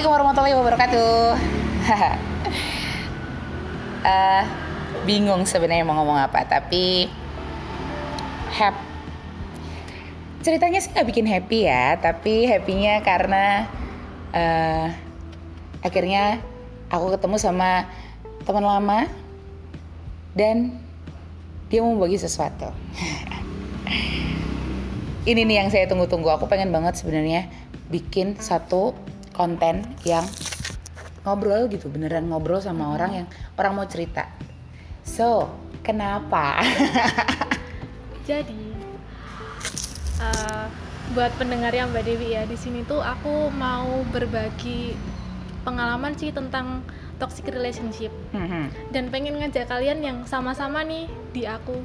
Assalamualaikum warahmatullahi wabarakatuh. Eh, bingung sebenarnya mau ngomong apa, tapi hap ceritanya sih nggak bikin happy ya, tapi happynya karena eh, akhirnya aku ketemu sama teman lama dan dia mau bagi sesuatu. Ini nih yang saya tunggu-tunggu. Aku pengen banget sebenarnya bikin satu konten yang ngobrol gitu, beneran ngobrol sama orang yang orang mau cerita. So, kenapa? Jadi eh, buat pendengar yang Mbak Dewi ya di sini tuh aku mau berbagi pengalaman sih tentang toxic relationship Mhm. dan pengen ngajak kalian yang sama-sama nih di aku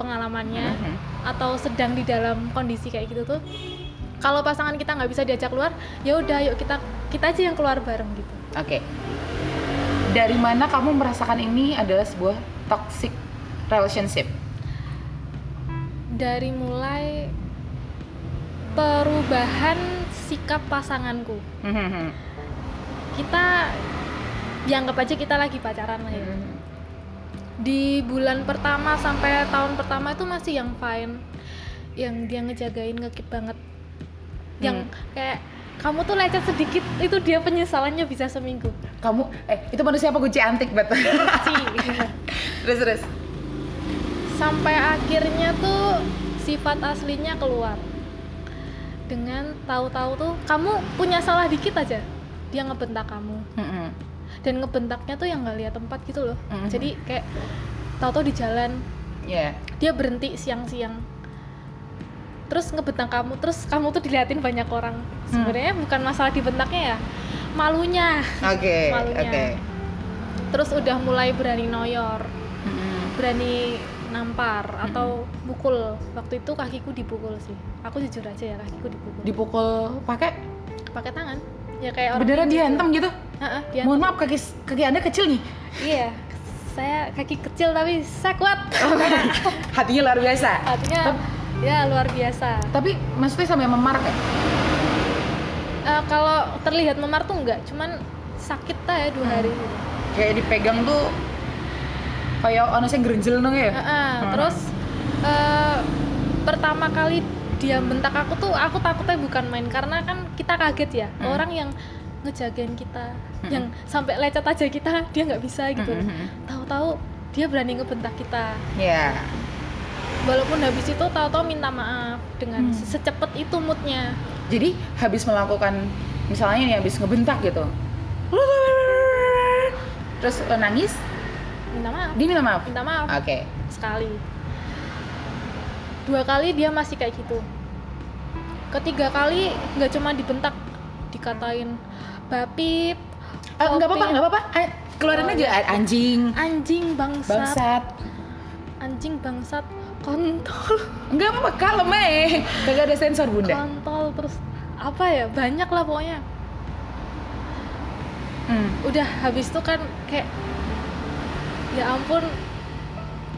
pengalamannya Mhm. atau sedang di dalam kondisi kayak gitu tuh kalau pasangan kita nggak bisa diajak keluar ya udah yuk kita kita aja yang keluar bareng gitu Oke. Dari mana kamu merasakan ini adalah sebuah toxic relationship? dari mulai perubahan sikap pasanganku Mhm. kita dianggap aja kita lagi pacaran lah ya Mhm. di bulan pertama sampai tahun pertama itu masih yang fine yang dia ngejagain ngekip banget yang kayak kamu tuh lecet sedikit itu dia penyesalannya bisa seminggu Kamu eh itu manusia apa kunci antik sih terus terus. sampai akhirnya tuh sifat aslinya keluar dengan tahu-tahu tuh kamu punya salah dikit aja dia ngebentak kamu Mhm. dan ngebentaknya tuh yang nggak lihat tempat gitu loh Mhm. jadi kayak tahu-tahu di jalan Ya. dia berhenti siang-siang terus ngebentak kamu terus kamu tuh diliatin banyak orang sebenarnya bukan masalah dibentaknya ya malunya Oke. Malunya. Oke. terus udah mulai berani noyor Mhm. berani nampar atau mukul waktu itu kakiku dipukul sih aku jujur aja ya kakiku dipukul Dipukul pakai pakai tangan ya kayak orang beneran dihantam gitu? Dihantam. Mohon maaf kaki kaki anda kecil nih. iya saya kaki kecil tapi saya kuat Hatinya luar biasa. artinya ya luar biasa Tapi maksudnya sampai memar kan? Eh, kalau terlihat memar tuh enggak cuman sakit ta ya dua Hmm. hari Kayak dipegang tuh kayak sing gerenjel nang ya. Heeh, Hmm. terus eh, pertama kali dia bentak aku tuh aku takutnya bukan main karena kan kita kaget ya Hmm. orang yang ngejagain kita Hmm. yang sampai lecet aja kita dia nggak bisa gitu Mhm. tahu-tahu dia berani ngebentak kita Ya. Walaupun habis itu tahu-tahu minta maaf dengan Hmm. secepat itu moodnya Jadi habis melakukan misalnya nih habis ngebentak gitu. Terus lo nangis, minta maaf dia minta maaf. minta maaf Oke. sekali dua kali dia masih kayak gitu ketiga kali nggak cuma dibentak dikatain bapip Eh, Enggak apa-apa, enggak apa-apa. Eh, Keluarin Oh, aja anjing, anjing bangsat, bangsat. anjing bangsat kontol Enggak apa-apa, kalem eh. Kagak ada sensor, Bunda. kontol terus apa ya banyak lah pokoknya Hmm. udah habis itu kan kayak ya ampun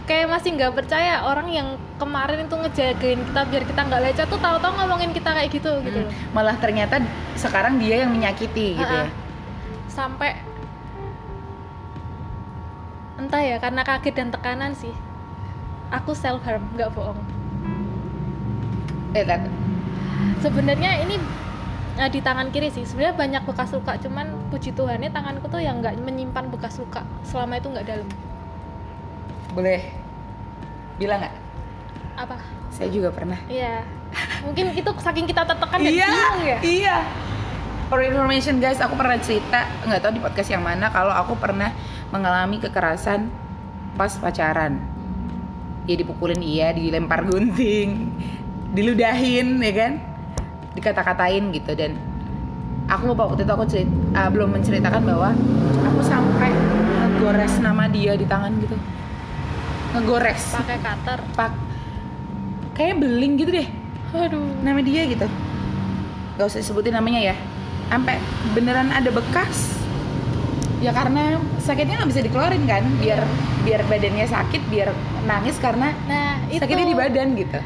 kayak masih nggak percaya orang yang kemarin itu ngejagain kita biar kita nggak lecet tuh tahu-tahu ngomongin kita kayak gitu gitu Hmm. loh Malah ternyata sekarang dia yang menyakiti gitu ya. Sampai entah ya karena kaget dan tekanan sih aku self harm nggak bohong Eh, sebenarnya ini eh, di tangan kiri sih sebenarnya banyak bekas luka cuman puji Tuhannya tanganku tuh yang nggak menyimpan bekas luka selama itu nggak dalam Boleh bilang nggak? apa Saya juga pernah. iya mungkin itu saking kita tertekan dan iya, bingung ya iya. For information guys, aku pernah cerita nggak tahu di podcast yang mana kalau aku pernah mengalami kekerasan pas pacaran. Ya dipukulin iya, dilempar gunting, diludahin ya kan, dikata-katain gitu dan aku lupa waktu itu aku cerit, ah, belum menceritakan bahwa aku sampai ngegores nama dia di tangan gitu, ngegores, pakai cutter? Pak, kayak beling gitu deh. Aduh. Nama dia gitu. Gak usah disebutin namanya ya. Sampai beneran ada bekas ya karena sakitnya nggak bisa dikeluarin kan biar biar badannya sakit biar nangis karena nah itu sakitnya di badan gitu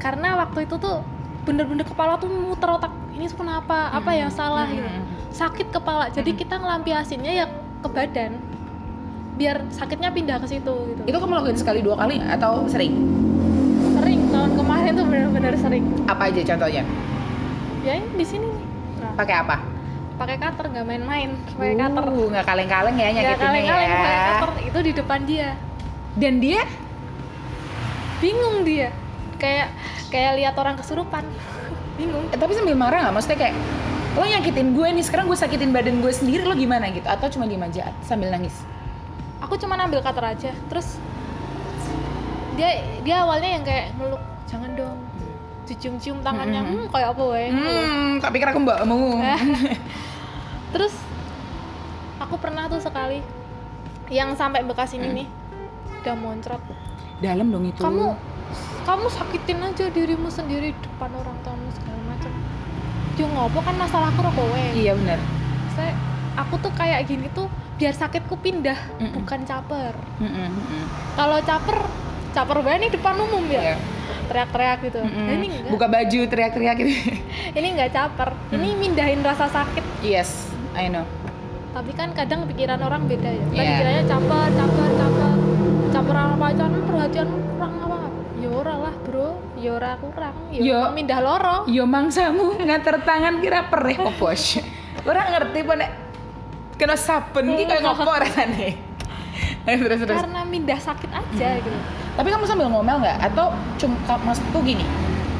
karena waktu itu tuh bener-bener kepala tuh muter otak ini kenapa apa yang salah gitu Mm-mm. sakit kepala jadi Mm-mm. kita ngelampiasinnya ya ke badan biar sakitnya pindah ke situ gitu Itu kamu lakuin sekali dua kali atau sering? sering tahun kemarin tuh bener-bener sering Apa aja contohnya? ya di sini nah, Pakai apa? Pakai cutter nggak main-main pakai cutter. Uh, nggak kaleng-kaleng ya ya nyakitinnya kaleng-kaleng ya. pakai cutter. Itu di depan dia. Dan dia? Bingung dia. Kayak kayak lihat orang kesurupan. Bingung. Eh, tapi sambil marah nggak? Maksudnya kayak lo nyakitin gue nih sekarang gue sakitin badan gue sendiri lo gimana gitu? Atau cuma diem aja sambil nangis? aku cuma ambil cutter aja. Terus dia dia awalnya yang kayak meluk jangan dong dicium-cium tangannya Mm-mm. hmm, kayak apa wae Hmm, tak pikir aku mbakmu. terus aku pernah tuh sekali yang sampai bekas ini Mm. nih udah moncrot Dalam dong itu. kamu kamu sakitin aja dirimu sendiri depan orang tuamu segala macam yo ngopo kan masalahku rokok kowe Iya benar. saya aku tuh kayak gini tuh biar sakitku pindah Mm-mm. bukan caper Mm-mm, mm-mm. kalau caper caper banget nih depan umum ya Iya. Teriak-teriak gitu Mm-mm. Nah, ini enggak Buka baju teriak-teriak gitu. ini enggak caper ini Mm. mindahin rasa sakit yes, I know. tapi kan kadang pikiran orang beda ya kan Iya. pikirannya caper caper caper caper sama pacaran perhatian kurang apa ya ora lah bro ya ora kurang ya Yo. mindah loro Yo mangsamu nganter tangan kira perih kok bos. Orang ngerti pun kena saben iki kayak ngopo rasane. Ayo, terus terus. karena mindah sakit aja gitu Tapi kamu sambil ngomel nggak? Atau cuma maksudku gini,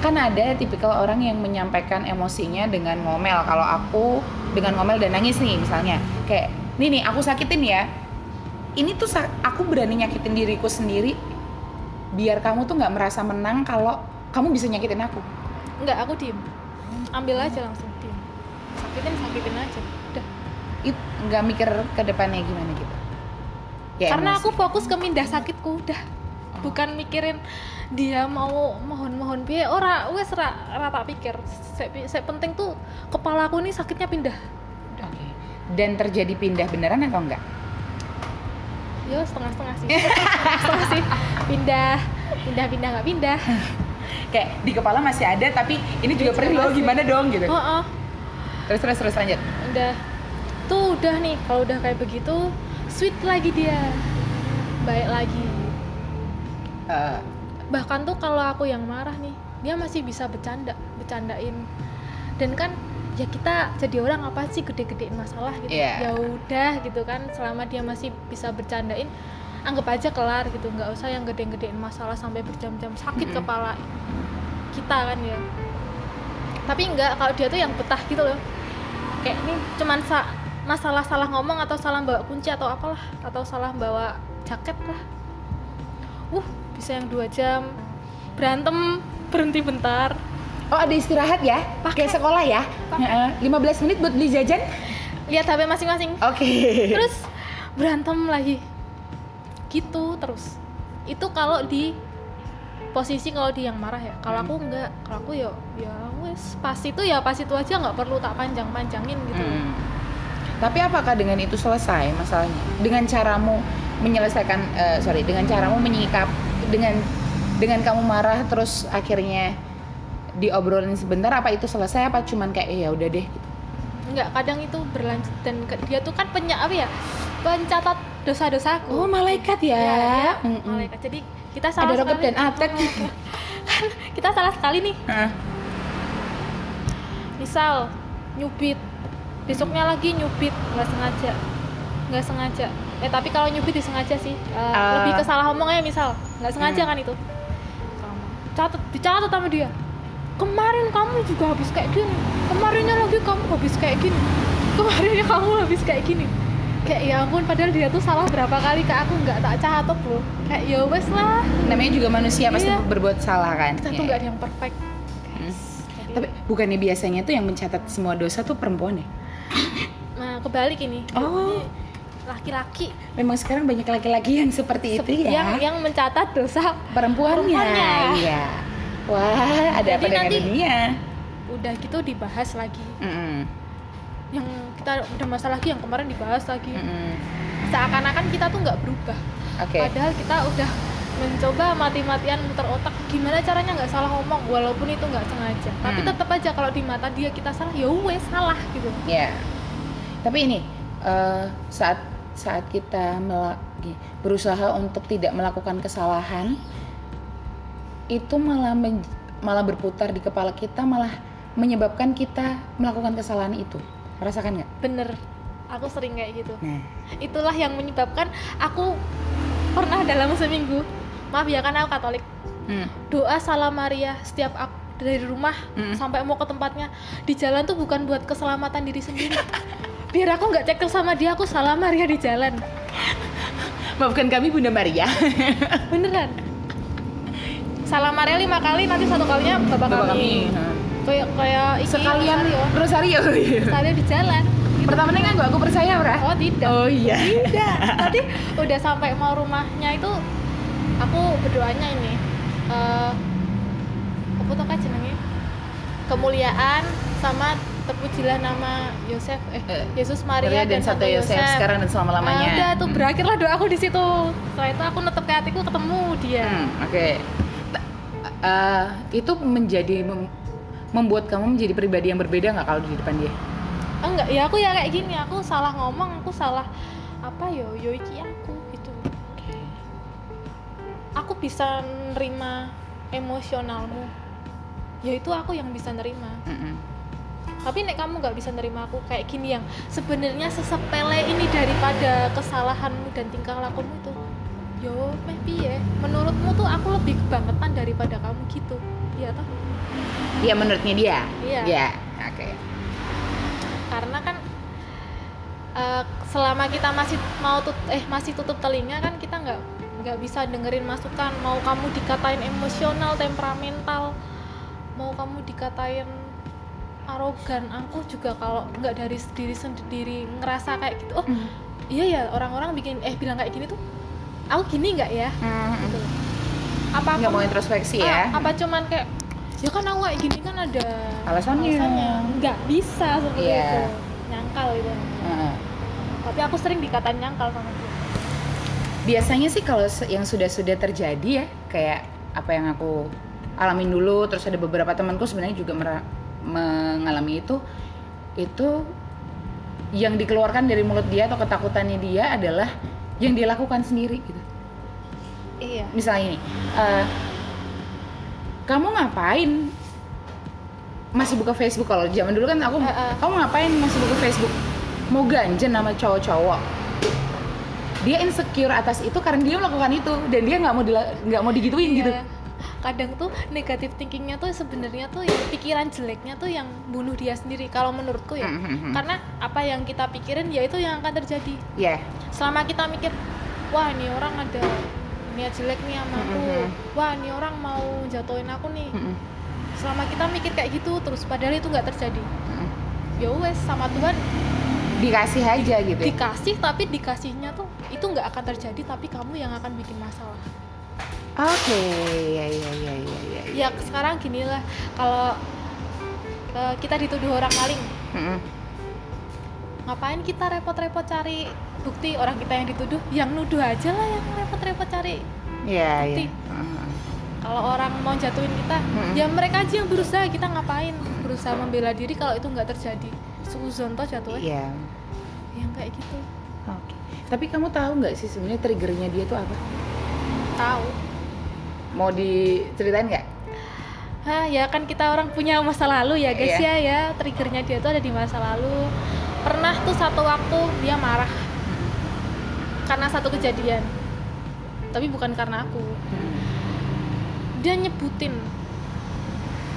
kan ada tipikal orang yang menyampaikan emosinya dengan ngomel. Kalau aku dengan ngomel dan nangis nih misalnya, kayak nih nih aku sakitin ya. Ini tuh aku berani nyakitin diriku sendiri, biar kamu tuh nggak merasa menang kalau kamu bisa nyakitin aku. enggak aku diem ambil aja langsung diem sakitin sakitin aja udah nggak mikir ke depannya gimana gitu. Ya, karena emosi. aku fokus ke mindah sakitku udah bukan mikirin dia mau mohon-mohon biaya ora wes ra, ra tak pikir saya penting tuh kepala aku ini sakitnya pindah Oke. Dan terjadi pindah beneran atau enggak? yo setengah-setengah sih setengah sih pindah pindah pindah nggak pindah Kayak di kepala masih ada tapi ini juga masih. gimana dong gitu. oh, oh. Terus terus terus lanjut. udah tuh udah nih kalau udah kayak begitu sweet lagi dia. Baik lagi. Eh, bahkan tuh kalau aku yang marah nih dia masih bisa bercanda bercandain. Dan kan ya kita jadi orang apa sih gede-gedein masalah gitu? Iya. ya udah gitu kan selama dia masih bisa bercandain anggap aja kelar gitu. Nggak usah yang gede-gedein masalah sampai berjam-jam sakit Mm-mm. kepala kita kan ya. Tapi enggak kalau dia tuh yang betah gitu loh. Kayak ini cuman sa- masalah salah ngomong atau salah bawa kunci atau apalah atau salah bawa jaket lah uh bisa yang dua jam berantem berhenti bentar Oh ada istirahat ya? Pakai. Sekolah ya? Heeh. 15 menit buat beli jajan? lihat HP masing-masing Oke. terus berantem lagi gitu terus itu kalau di posisi kalau di yang marah ya kalau Hmm. aku enggak kalau aku ya ya wes pas itu ya pas itu aja nggak perlu tak panjang-panjangin gitu Hmm. Tapi apakah dengan itu selesai masalahnya? Dengan caramu menyelesaikan, eh, sorry, dengan caramu menyikap, dengan dengan kamu marah terus akhirnya diobrolin sebentar, apa itu selesai? Apa cuman kayak "Eh, ya udah deh? Gitu. enggak kadang itu berlanjut dan dia tuh kan penya apa ya pencatat dosa-dosaku Oh malaikat ya? Ya, Mm-mm. malaikat jadi kita salah Ada sekali dan atek. kan kita salah sekali nih Heeh. misal nyubit besoknya lagi nyubit nggak sengaja nggak sengaja eh tapi kalau nyubit disengaja sih Eh, Ah. lebih ke salah ngomongnya misal nggak sengaja Hmm. kan itu catat dicatat sama dia kemarin kamu juga habis kayak gini kemarinnya lagi kamu habis kayak gini kemarinnya kamu habis kayak gini kayak ya ampun padahal dia tuh salah berapa kali ke aku nggak tak catat loh kayak ya wes lah Namanya juga manusia pasti Iya. berbuat salah kan? kita tuh nggak iya. ada yang perfect Hmm. Jadi- Tapi bukannya biasanya tuh yang mencatat semua dosa tuh perempuan ya? nah kebalik ini Oh. Laki-laki Memang sekarang banyak laki-laki yang seperti itu Sep- ya? yang yang mencatat dosa perempuannya. Perempuannya. Iya. Wah, ada apa Jadi dengan nanti- dunia? udah gitu dibahas lagi Mm-mm. yang kita udah masalah lagi yang kemarin dibahas lagi Mm-mm. seakan-akan kita tuh nggak berubah Oke. padahal kita udah mencoba mati-matian muter otak gimana caranya nggak salah ngomong walaupun itu nggak sengaja tapi Hmm. tetap aja kalau di mata dia kita salah ya wes salah gitu Ya. Tapi ini eh, saat saat kita berusaha untuk tidak melakukan kesalahan itu malah malah berputar di kepala kita malah menyebabkan kita melakukan kesalahan itu. Rasakan nggak? bener aku sering kayak gitu Nah, itulah yang menyebabkan aku pernah dalam seminggu maaf ya kan aku Katolik hmm. doa salam Maria setiap aku dari rumah Mm. sampai mau ke tempatnya di jalan tuh bukan buat keselamatan diri sendiri biar aku nggak cekel sama dia aku salam Maria di jalan maafkan kami Bunda Maria. beneran salam Maria lima kali nanti satu kalinya bapak, Bapak kami, kami. hmm. kayak kayak Sekalian Rosario. Rosario. Rosario di jalan Pertama nih kan aku percaya, Bra. oh tidak Oh iya. tidak tadi udah sampai mau rumahnya itu aku berdoanya ini eh apa tuh jenenge kemuliaan sama terpujilah nama Yosef eh Eh, Yesus Maria, Maria dan Santo Yosef sekarang dan selama-lamanya. Ah, udah tuh Hmm. berakhirlah doaku di situ setelah itu aku netep ke hatiku ketemu dia Hmm, oke. Ta- eh, itu menjadi mem- membuat kamu menjadi pribadi yang berbeda nggak kalau di depan dia? Enggak ya aku ya kayak gini aku salah ngomong aku salah apa yo yo iki aku gitu aku bisa nerima emosionalmu ya itu aku yang bisa nerima Mm-mm. tapi nek kamu nggak bisa nerima aku kayak gini yang sebenarnya sesepele ini daripada kesalahanmu dan tingkah lakumu itu yo maybe ya menurutmu tuh aku lebih kebangetan daripada kamu gitu iya toh Iya menurutnya dia. Iya. Ya, oke. karena kan eh, selama kita masih mau tut eh masih tutup telinga kan kita nggak nggak bisa dengerin masukan mau kamu dikatain emosional temperamental mau kamu dikatain arogan aku juga kalau nggak dari diri sendiri ngerasa kayak gitu oh Mm. iya ya orang-orang bikin eh bilang kayak gini tuh aku gini nggak ya Mm-mm. gitu apa Nggak aku mau introspeksi ah, ya? apa cuman kayak ya kan aku kayak gini kan ada Alasannya. nggak bisa seperti Iya. itu nyangkal gitu Heeh. tapi aku sering dikatain nyangkal sama dia Biasanya sih kalau yang sudah-sudah terjadi ya, kayak apa yang aku alamin dulu, terus ada beberapa temanku sebenarnya juga mengalami itu, itu yang dikeluarkan dari mulut dia atau ketakutannya dia adalah yang dia lakukan sendiri gitu. iya misalnya ini eh, kamu ngapain masih buka Facebook kalau zaman dulu kan aku Eh, eh. kamu ngapain masih buka Facebook mau ganjen sama cowok-cowok dia insecure atas itu karena dia melakukan itu dan dia nggak mau nggak mau digituin gitu Iya. kadang tuh negatif thinkingnya tuh sebenarnya tuh yang pikiran jeleknya tuh yang bunuh dia sendiri kalau menurutku ya Mhm. karena apa yang kita pikirin ya itu yang akan terjadi ya selama kita mikir wah ini orang ada niat jelek nih sama aku Mhm. wah ini orang mau jatuhin aku nih Mhm. selama kita mikir kayak gitu terus padahal itu nggak terjadi Mhm. ya wes sama Tuhan dikasih aja gitu ya. dikasih tapi dikasihnya tuh itu nggak akan terjadi tapi kamu yang akan bikin masalah oke ya ya ya ya ya ya sekarang gini lah kalau eh, kita dituduh orang maling Mhm. ngapain kita repot-repot cari bukti orang kita yang dituduh yang nuduh aja lah yang repot-repot cari ya ya Bukti. Mhm. kalau orang mau jatuhin kita Mm-mm. ya mereka aja yang berusaha kita ngapain berusaha membela diri kalau itu nggak terjadi suzon toh jatuh Iya. yang kayak gitu Oke. Tapi kamu tahu nggak sih sebenarnya triggernya dia tuh apa? tahu. Mau diceritain nggak? Hah, ya kan kita orang punya masa lalu ya guys Iya. ya ya. Triggernya dia tuh ada di masa lalu. Pernah tuh satu waktu dia marah. Karena satu kejadian. Tapi bukan karena aku. Dia nyebutin.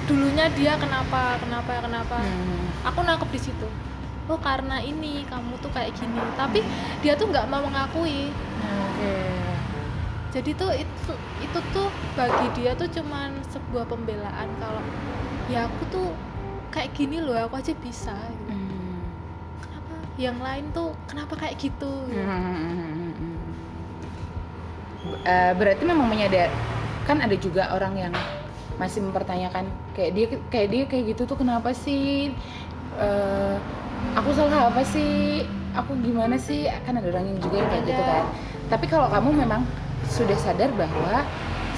Dulunya dia kenapa kenapa kenapa. Hmm. aku nangkep di situ oh karena ini kamu tuh kayak gini tapi dia tuh nggak mau mengakui Oke. jadi tuh itu itu tuh bagi dia tuh cuman sebuah pembelaan kalau ya aku tuh kayak gini loh aku aja bisa gitu. Hmm. kenapa yang lain tuh kenapa kayak gitu Hmm. Eh, berarti memang menyadar kan ada juga orang yang masih mempertanyakan kayak dia kayak dia kayak gitu tuh kenapa sih Eh, aku salah apa sih? Aku gimana sih? Kan ada orang yang juga yang kayak gitu kan. Tapi kalau kamu memang sudah sadar bahwa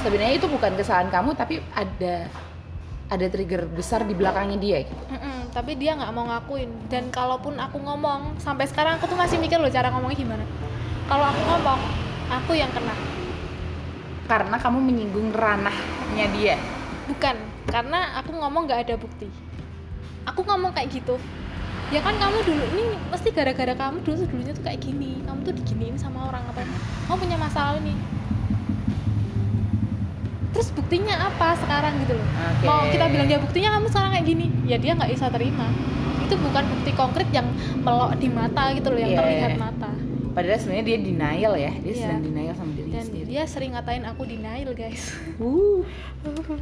sebenarnya itu bukan kesalahan kamu tapi ada ada trigger besar di belakangnya dia gitu. Mm-mm, tapi dia nggak mau ngakuin. Dan kalaupun aku ngomong sampai sekarang aku tuh masih mikir loh cara ngomongnya gimana. Kalau aku ngomong aku yang kena. Karena kamu menyinggung ranahnya dia. bukan karena aku ngomong nggak ada bukti. Aku ngomong kayak gitu ya kan kamu dulu ini pasti gara-gara kamu dulu tuh dulunya tuh kayak gini. Kamu tuh diginiin sama orang apa kamu punya masalah nih. Terus buktinya apa sekarang gitu loh? Oke. mau kita bilang ya buktinya kamu sekarang kayak gini ya dia nggak bisa terima. Itu bukan bukti konkret yang melok di mata gitu loh yang Iya. terlihat mata Padahal sebenarnya dia denial ya, dia Iya. sedang denial sama dirinya dan sendiri. dia sering ngatain aku denial guys Uh,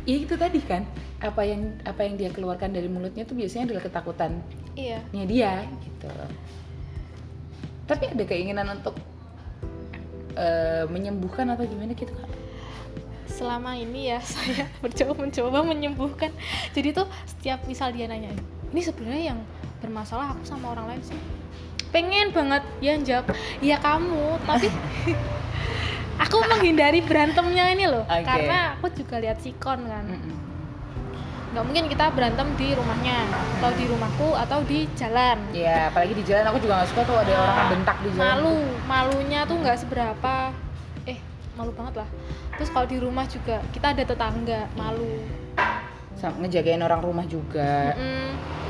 ya itu tadi kan apa yang apa yang dia keluarkan dari mulutnya tuh biasanya adalah ketakutannya iya dia gitu. Tapi ada keinginan untuk eh, menyembuhkan atau gimana gitu kak? selama ini ya saya mencoba mencoba menyembuhkan jadi tuh setiap misal dia nanya ini sebenarnya yang bermasalah aku sama orang lain sih pengen banget. Ya jawab ya kamu. Tapi aku menghindari berantemnya ini loh. Oke. karena aku juga lihat sikon kan. Nggak mungkin kita berantem di rumahnya. Atau di rumahku atau di jalan. Ya apalagi di jalan aku juga nggak suka tuh ada orang yang bentak di jalan. malu. Malunya tuh nggak seberapa. Eh malu banget lah. Terus kalau di rumah juga kita ada tetangga. Malu. Sama ngejagain orang rumah juga. Mm-mm. kan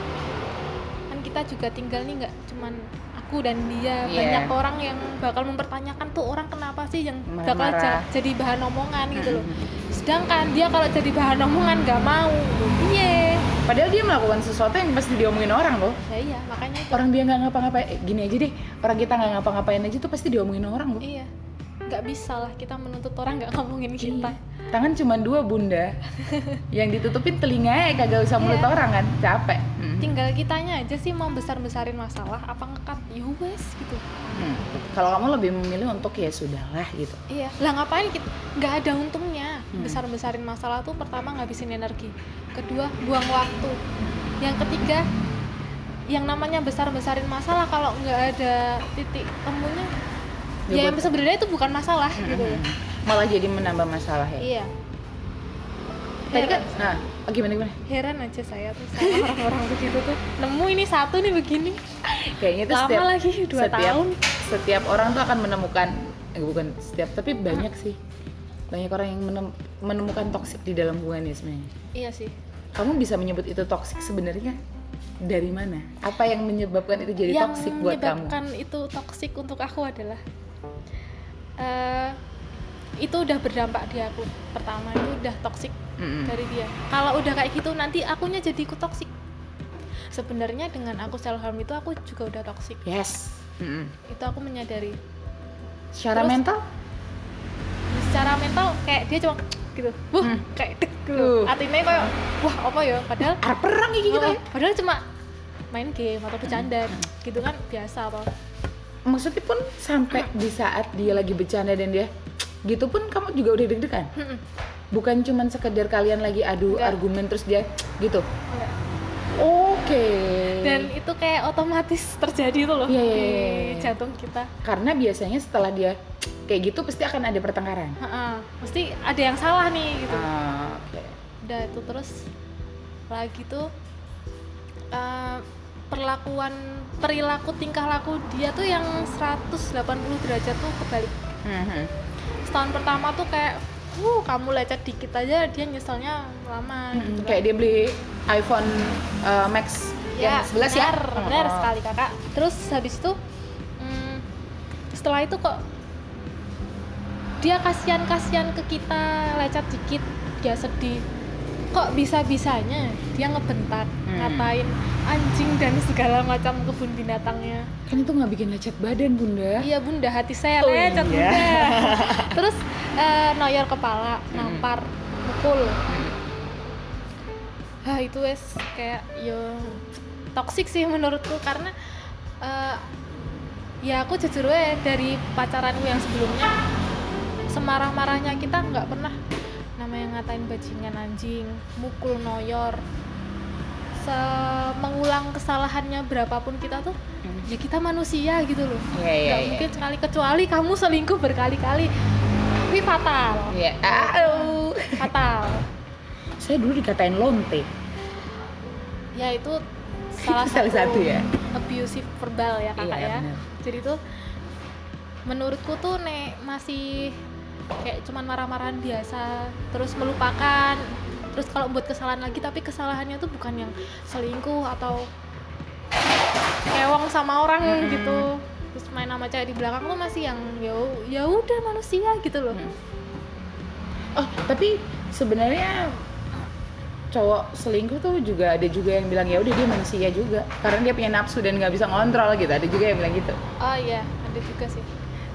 kita juga tinggal nih nggak cuman aku dan dia Iya. banyak orang yang bakal mempertanyakan tuh orang kenapa sih yang bakal Marah-marah. ja- jadi bahan omongan gitu loh sedangkan dia kalau jadi bahan omongan nggak mau iya Padahal dia melakukan sesuatu yang pasti diomongin orang loh. ya iya makanya itu Orang dia nggak ngapa-ngapain, eh, gini aja deh. Orang kita nggak ngapa-ngapain aja tuh pasti diomongin orang loh. iya nggak bisa lah kita menuntut orang nggak ngomongin kita Tangan cuma dua bunda, yang ditutupin telinga kagak usah mulut Iya. orang kan, capek. Mm. tinggal kitanya aja sih mau besar besarin masalah apa ngekat ya wes gitu Hmm. Kalau kamu lebih memilih untuk ya sudahlah gitu. Iya, lah ngapain kita nggak ada untungnya Hmm. besar-besarin masalah tuh pertama ngabisin energi, kedua buang waktu, yang ketiga yang namanya besar-besarin masalah kalau nggak ada titik temunya, Ya, ya, yang sebenarnya itu bukan masalah gitu loh. Malah jadi menambah masalah ya. Iya. Tadi kan, nah, oh, gimana gimana? Heran aja saya tuh sama orang-orang begitu tuh nemu ini satu nih begini Kayaknya tuh lama setiap lagi dua setiap, tahun Setiap orang tuh akan menemukan, eh, bukan setiap, tapi banyak sih. Banyak orang yang menem- menemukan toksik di dalam hubungannya sebenarnya. iya sih Kamu bisa menyebut itu toksik sebenarnya dari mana? Apa yang menyebabkan itu jadi yang toksik buat kamu? menyebabkan itu toksik untuk aku adalah eh, itu udah berdampak di aku pertama itu udah toksik Mm-mm. dari dia kalau udah kayak gitu nanti akunya jadi ikut toksik sebenarnya dengan aku self harm itu aku juga udah toksik Yes. Mm-mm. itu aku menyadari Secara Terus- mental? secara mental kayak dia cuma gitu wah Hmm. kayak dek Uh. gitu artinya kayak wah apa ya padahal Arep perang kita. oh, padahal cuma main game atau bercanda Hmm. gitu kan biasa apa Maksudnya pun sampai di saat dia lagi bercanda dan dia gitu pun kamu juga udah deg-degan. Bukan cuman sekedar kalian lagi adu Enggak. argumen terus dia gitu. Oke. dan itu kayak otomatis terjadi tuh loh Iya, iya, di iya, iya. jantung kita karena biasanya setelah dia kayak gitu pasti akan ada pertengkaran. Ha-ha. mesti ada yang salah nih gitu Ah, Oke. udah itu terus lagi tuh eh, perlakuan perilaku tingkah laku dia tuh yang 180 derajat tuh kebalik Mhm. setahun pertama tuh kayak uh kamu lecet dikit aja dia nyeselnya lama Mhm. gitu kan. Kayak dia beli iPhone uh, Max yang 11 ya. benar, Oh. sekali kakak terus habis itu mm, setelah itu kok dia kasihan kasihan ke kita lecet dikit dia sedih kok bisa bisanya dia ngebentak Hmm. ngatain anjing dan segala macam kebun binatangnya. Kan itu nggak bikin lecet badan, Bunda. iya bunda hati saya Oh, lecet iya. bunda. Terus eh, noyor kepala nampar mukul. Ah itu wes kayak yo toksik sih menurutku karena eh, ya aku jujur we dari pacaranku yang sebelumnya semarah-marahnya kita nggak pernah namanya ngatain bajingan anjing mukul noyor se- mengulang kesalahannya berapapun kita tuh Hmm. ya kita manusia gitu loh Iya, iya, nggak iya. mungkin sekali kecuali kamu selingkuh berkali-kali tapi fatal Iya. Aduh. fatal Saya dulu dikatain lonte. ya itu salah, Salah satu ya? abusive verbal ya kakak Iya, ya benar. jadi tuh menurutku tuh nek masih kayak cuman marah-marahan biasa terus melupakan terus kalau buat kesalahan lagi tapi kesalahannya tuh bukan yang selingkuh atau kewong sama orang Mm-mm. gitu terus main sama cewek di belakang tuh masih yang ya ya udah manusia gitu loh Mm. Oh, tapi sebenarnya cowok selingkuh tuh juga ada juga yang bilang ya udah dia manusia juga karena dia punya nafsu dan nggak bisa ngontrol gitu. Ada juga yang bilang gitu. oh iya ada juga sih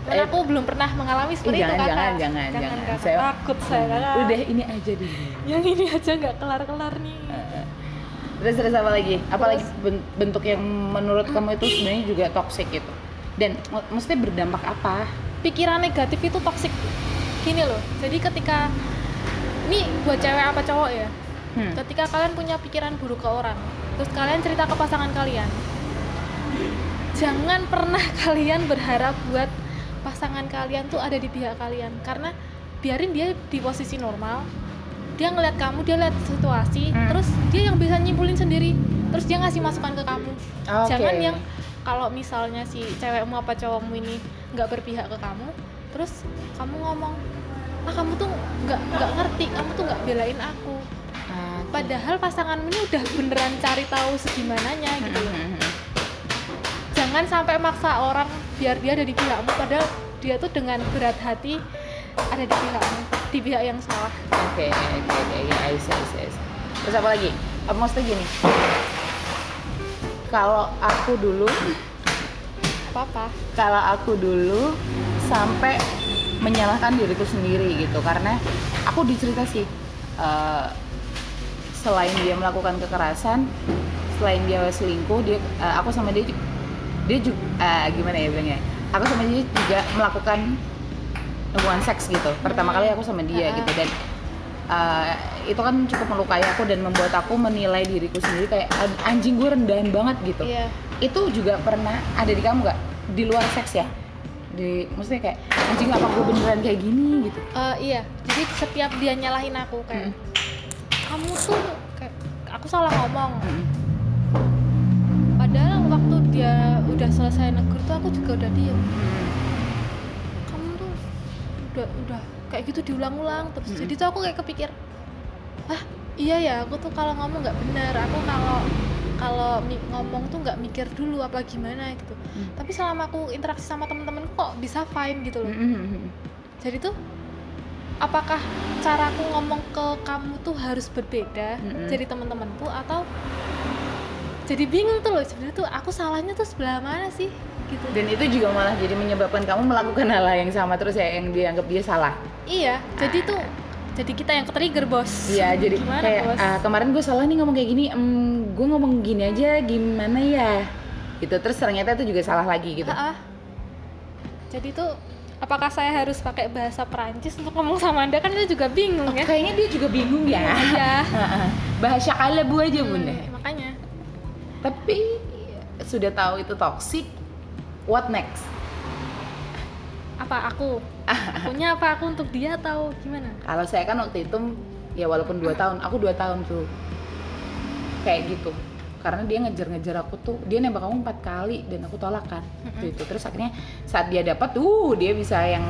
dan Eh, aku belum pernah mengalami seperti jangan, itu kakak jangan, jangan, jangan. kakak. Saya- takut saya kakak Udah ini aja dulu. yang ini aja nggak kelar-kelar nih Eh, Terus terus apa lagi? Apa lagi ben- bentuk yang menurut kamu itu sebenarnya juga toxic gitu? Dan maksudnya berdampak apa? pikiran negatif itu toksik gini loh jadi ketika ini buat cewek apa cowok ya Hmm. ketika kalian punya pikiran buruk ke orang terus kalian cerita ke pasangan kalian jangan pernah kalian berharap buat pasangan kalian tuh ada di pihak kalian karena biarin dia di posisi normal dia ngeliat kamu dia lihat situasi Hmm. terus dia yang bisa nyimpulin sendiri terus dia ngasih masukan ke kamu Oke. jangan yang kalau misalnya si cewekmu apa cowokmu ini nggak berpihak ke kamu terus kamu ngomong ah kamu tuh nggak nggak ngerti kamu tuh nggak belain aku Ah, padahal pasanganmu ini udah beneran cari tahu segimananya gitu loh Hmm, hmm, hmm. Jangan sampai maksa orang biar dia ada di pihakmu padahal dia tuh dengan berat hati ada di pihakmu di pihak yang salah Oke, oke, oke, ya, I see, I see, I see. Terus apa lagi? Apa maksudnya gini? Kalau aku dulu, apa apa kalau aku dulu sampai menyalahkan diriku sendiri gitu, karena aku dicerita sih, eh, selain dia melakukan kekerasan, selain dia selingkuh, dia, eh, aku sama dia, dia juga, gimana ya bilangnya? Aku sama dia juga melakukan hubungan seks gitu. Pertama Hmm. kali aku sama dia Ah. gitu dan uh, itu kan cukup melukai aku dan membuat aku menilai diriku sendiri kayak "An- anjing gue rendahan banget gitu. iya Itu juga pernah ada di kamu gak? Di luar seks ya? Di maksudnya kayak anjing apa gue beneran kayak gini gitu. Eh, iya jadi setiap dia nyalahin aku kayak Mm. kamu tuh kayak aku salah ngomong Mm. Dia udah selesai negur tuh aku juga udah diem kamu tuh udah udah kayak gitu diulang-ulang terus Mm-mm. jadi tuh aku kayak kepikir ah iya ya aku tuh kalau ngomong nggak benar aku kalau kalau ngomong tuh nggak mikir dulu apa gimana gitu Mm. tapi selama aku interaksi sama temen-temen kok bisa fine gitu loh Mm-mm. jadi tuh apakah caraku ngomong ke kamu tuh harus berbeda Mm-mm. jadi teman-temanku atau jadi bingung tuh loh sebenarnya tuh aku salahnya tuh sebelah mana sih gitu Dan itu juga malah jadi menyebabkan kamu melakukan hal yang sama terus ya yang dianggap dia salah. iya jadi tuh jadi kita yang ke-trigger bos Iya, jadi gimana kayak bos "Ah, kemarin gue salah nih ngomong kayak gini, em, gue ngomong gini aja gimana ya? Gitu terus ternyata itu juga salah lagi gitu. Ha-ha. jadi tuh apakah saya harus pakai bahasa Perancis untuk ngomong sama anda kan itu juga bingung ya Kayaknya dia juga bingung ya. iya Heeh. Bahasa kalabu aja bunda. Hmm, makanya Tapi sudah tahu itu toxic, what next? apa aku punya apa aku untuk dia atau gimana Kalau saya kan waktu itu ya walaupun dua tahun, aku dua tahun tuh kayak gitu. Karena dia ngejar-ngejar aku tuh, dia nembak kamu empat kali dan aku tolak kan. Waktu itu terus akhirnya saat dia dapat tuh dia bisa yang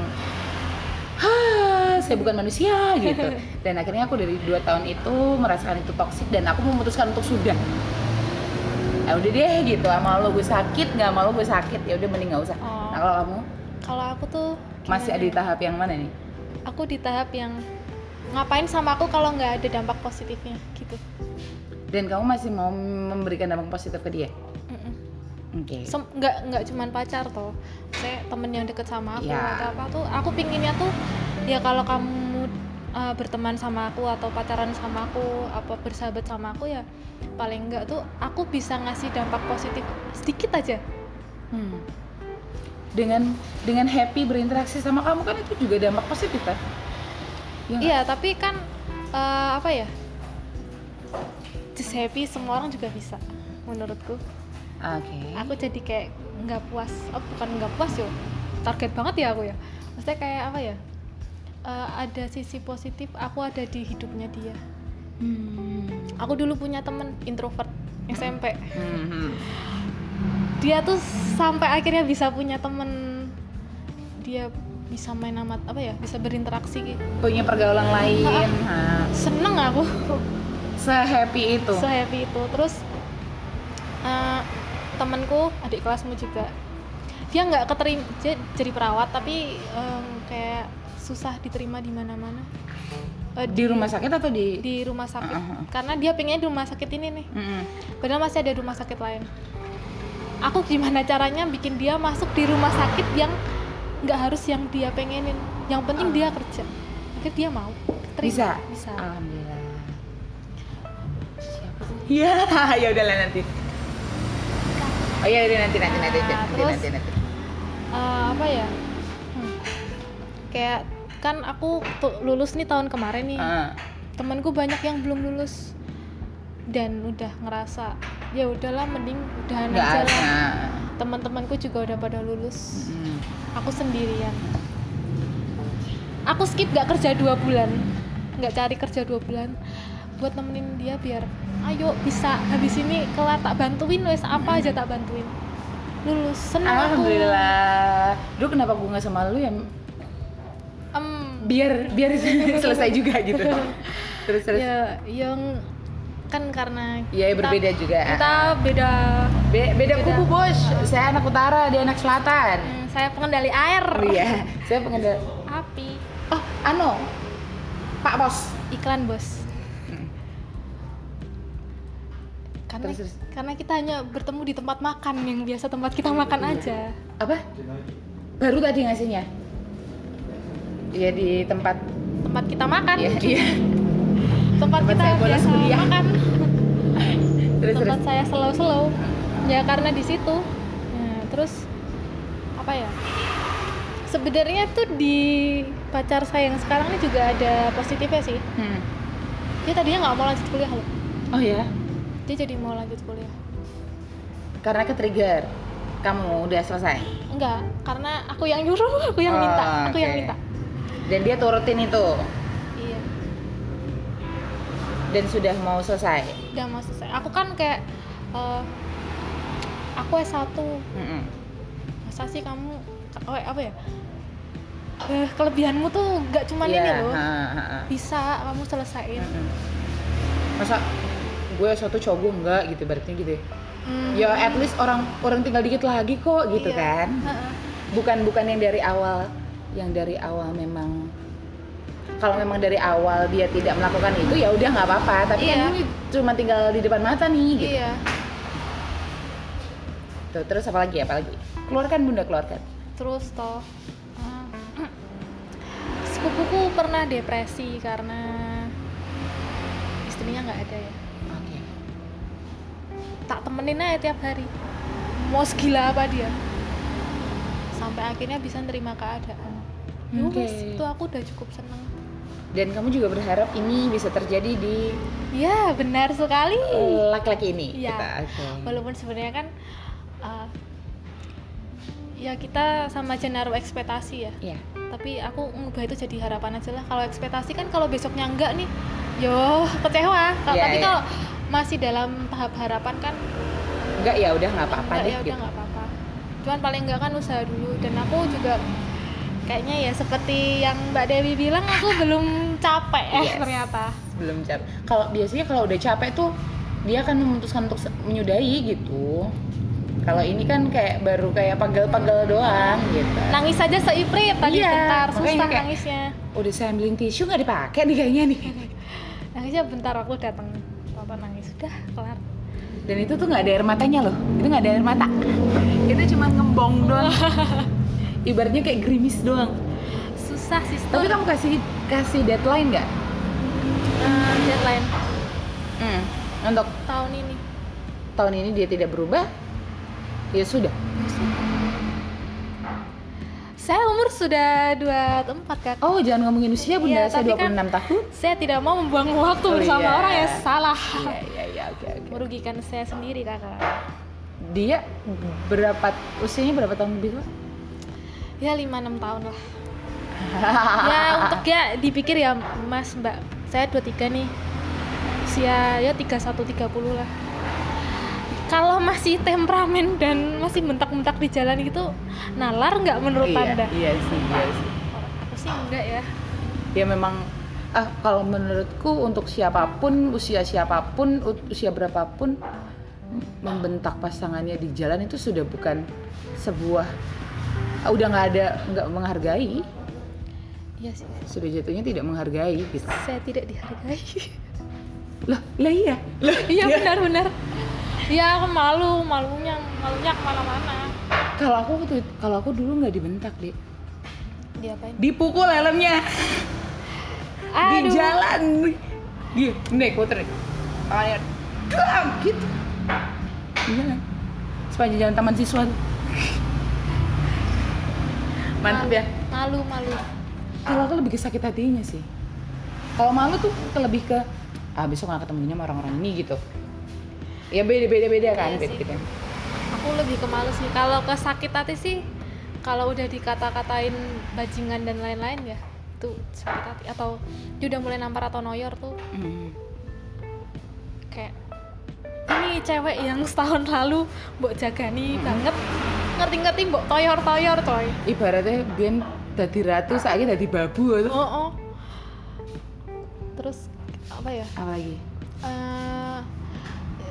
Hah, saya bukan manusia gitu. Dan akhirnya aku dari dua tahun itu merasakan itu toksik dan aku memutuskan untuk sudah. Ya udah deh gitu, sama lo gue sakit, nggak mau lo gue sakit, ya udah mending nggak usah. Oh. Nah kalau kamu kalau aku tuh masih ada di ya? tahap yang mana nih? aku di tahap yang ngapain sama aku kalau nggak ada dampak positifnya gitu Dan kamu masih mau memberikan dampak positif ke dia? Oke. Sem- nggak nggak cuman pacar toh saya temen yang deket sama aku Ya. atau apa tuh aku pinginnya tuh ya kalau kamu uh, berteman sama aku atau pacaran sama aku apa bersahabat sama aku ya paling enggak tuh aku bisa ngasih dampak positif sedikit aja Hmm. Dengan dengan happy berinteraksi sama kamu kan itu juga dampak positif kan? Ya nggak? iya tapi kan uh, apa ya just happy semua orang juga bisa menurutku Oke. aku jadi kayak nggak puas oh, bukan nggak puas yo target banget ya aku ya maksudnya kayak apa ya eh, ada sisi positif aku ada di hidupnya dia Hmm. aku dulu punya temen introvert SMP Hmm. dia tuh sampai akhirnya bisa punya temen dia bisa main amat apa ya bisa berinteraksi gitu Punya pergaulan lain. Ha. seneng aku Se-happy itu. se-happy itu terus eh, temenku adik kelasmu juga dia nggak keterima jadi perawat tapi em, kayak susah diterima di mana-mana Eh, di rumah sakit atau di? di rumah sakit Uh-uh. karena dia pengen di rumah sakit ini nih Mm-mm. padahal masih ada rumah sakit lain aku gimana caranya bikin dia masuk di rumah sakit yang nggak harus yang dia pengenin yang penting dia kerja akhirnya dia mau terima. Bisa. bisa Alhamdulillah. Siapa sih? Ya, ya udahlah nanti. Oh iya, nanti nanti nanti nanti Nah, nanti terus- nanti. nanti. Eh, apa ya Hmm. kayak kan aku lulus nih tahun kemarin nih. Ah. temanku banyak yang belum lulus. Dan udah ngerasa ya udahlah mending udahan Nggak aja lah. Ada. teman-temanku juga udah pada lulus. Mm. aku sendirian. Aku skip gak kerja dua bulan. Nggak cari kerja dua bulan. Buat nemenin dia biar ayo bisa. Habis ini kelar tak bantuin. Wes apa aja tak bantuin. Lulus. Seneng aku. Alhamdulillah. Dulu kenapa gue nggak sama lu ya? Biar biar selesai juga gitu. Terus terus. ya yang kan karena Iya, kita- berbeda juga. kita beda Be- beda Beda. kubu bos. Saya anak utara, dia anak selatan. hmm, saya pengendali air Oh iya, saya pengendal. api Oh, ano, Pak Bos. iklan bos Hmm. karena Terus, terus. karena kita hanya bertemu di tempat makan yang biasa tempat kita makan aja Apa? Baru tadi ngasihnya. Iya di tempat. tempat kita makan Iya, iya. tempat tempat kita saya biasa kuliah. makan Terus tempat terus. saya slow slow ya karena di situ nah, terus apa ya sebenarnya tuh di pacar saya yang sekarang ini juga ada positifnya sih Hmm. dia tadinya nggak mau lanjut kuliah loh Oh ya, dia jadi mau lanjut kuliah karena ke trigger. Kamu udah selesai. enggak karena aku yang nyuruh aku yang Oh, minta aku yang oke. minta Dan dia turutin itu iya dan sudah mau selesai. udah mau selesai aku kan kayak eh, aku S1 Mm-mm. masa sih kamu oh, apa ya Eh, kelebihanmu tuh gak cuman Iya, ini loh ha, ha, ha. bisa kamu selesaiin Mm-mm. Masa gue satu cowok gue enggak gitu berarti gitu ya. Hmm, Ya at least orang orang tinggal dikit lagi kok gitu iya. kan. Bukan bukan yang dari awal yang dari awal memang kalau memang dari awal dia tidak melakukan itu ya udah nggak apa-apa. Tapi Iya. kan ini cuma tinggal di depan mata nih gitu. iya. Tuh, terus apa lagi apa lagi? Keluarkan bunda keluarkan. Terus toh eh, sepupuku pernah depresi karena istrinya nggak ada ya. Oke. Tak temenin aja tiap hari. Mau segila apa dia. Sampai akhirnya bisa nerima keadaan ya Oke. wes, itu aku udah cukup seneng. Dan kamu juga berharap ini bisa terjadi di ya benar sekali. laki-laki ini. Iya. kita oke. Walaupun sebenarnya kan uh, ya kita sama aja naruh ekspektasi ya. Iya. tapi aku ngubah itu jadi harapan aja lah. Kalau ekspektasi kan kalau besoknya enggak nih yo kecewa. Iya, tapi iya. kalau masih dalam tahap harapan kan enggak ya udah nggak apa-apa deh ya udah gitu. nggak apa-apa. Cuman paling enggak kan usaha dulu. Dan aku juga kayaknya ya seperti yang Mbak Dewi bilang aku belum capek eh Yes. ternyata. Belum capek. Kalau biasanya kalau udah capek tuh dia akan memutuskan untuk menyudahi gitu. Kalau ini kan kayak baru kayak pagel-pagel doang gitu. Nangis aja seiprit tadi Iya, bentar. susah kayak- nangisnya. udah saya ambilin tisu nggak dipakai nih kayaknya nih. Nangisnya bentar aku datang. Papa nangis sudah kelar. Dan itu tuh nggak ada air matanya loh. Itu nggak ada air mata. Itu cuma ngembong doang ibaratnya kayak gerimis doang. Susah sih tapi kamu kasih kasih deadline nggak? Eh, deadline. Hmm. untuk tahun ini. tahun ini dia tidak berubah ya sudah. Saya umur sudah 24 kak. Oh jangan ngomongin usia bunda. Iya, saya tapi 26 kan- tahun. saya tidak mau membuang waktu Oh, bersama iya. orang yang salah. Iya iya iya. Oke oke merugikan saya sendiri kakak. Dia berapa usianya berapa tahun lebih tua? Ya 5-6 tahun lah. Ya untuk ya dipikir ya mas mbak. Saya 23 nih. Usia ya 31 30 lah. Kalau masih temperamen dan masih bentak-bentak di jalan gitu nalar nggak menurut iya, anda? iya sih iya sih. Aku sih enggak ya. Ya memang ah kalau menurutku untuk siapa pun usia siapa pun usia berapapun membentak pasangannya di jalan itu sudah bukan sebuah ah, udah nggak ada nggak menghargai. Iya sih. Sudah jatuhnya tidak menghargai gitu. Saya tidak dihargai. Lah lah iya. Lah iya benar-benar ya aku malu malunya malunya ke mana-mana. Kalau aku tuh kalau aku dulu nggak dibentak deh diapain? Dipukul helmnya. Di Aduh. jalan. Dia naik puter. Tangannya gitu. Di jalan sepanjang jalan taman siswa tuh. Mantap ya malu malu. Kalau aku lebih ke sakit hatinya sih. Kalau malu tuh ke lebih ke ah besok nggak ketemu sama orang-orang ini gitu. Ya beda beda beda kan Iya beda sih. beda aku lebih ke malu sih. Kalau ke sakit hati sih kalau udah dikata-katain bajingan dan lain-lain ya itu sakit hati. Atau dia udah mulai nampar atau noyor tuh. Hmm. kayak ini cewek yang setahun lalu mbok jagani banget ngerti-ngerti mbok toyor-toyor coy ibaratnya biar dadi ratu saiki dadi babu oh, oh. terus apa ya apa lagi Eh,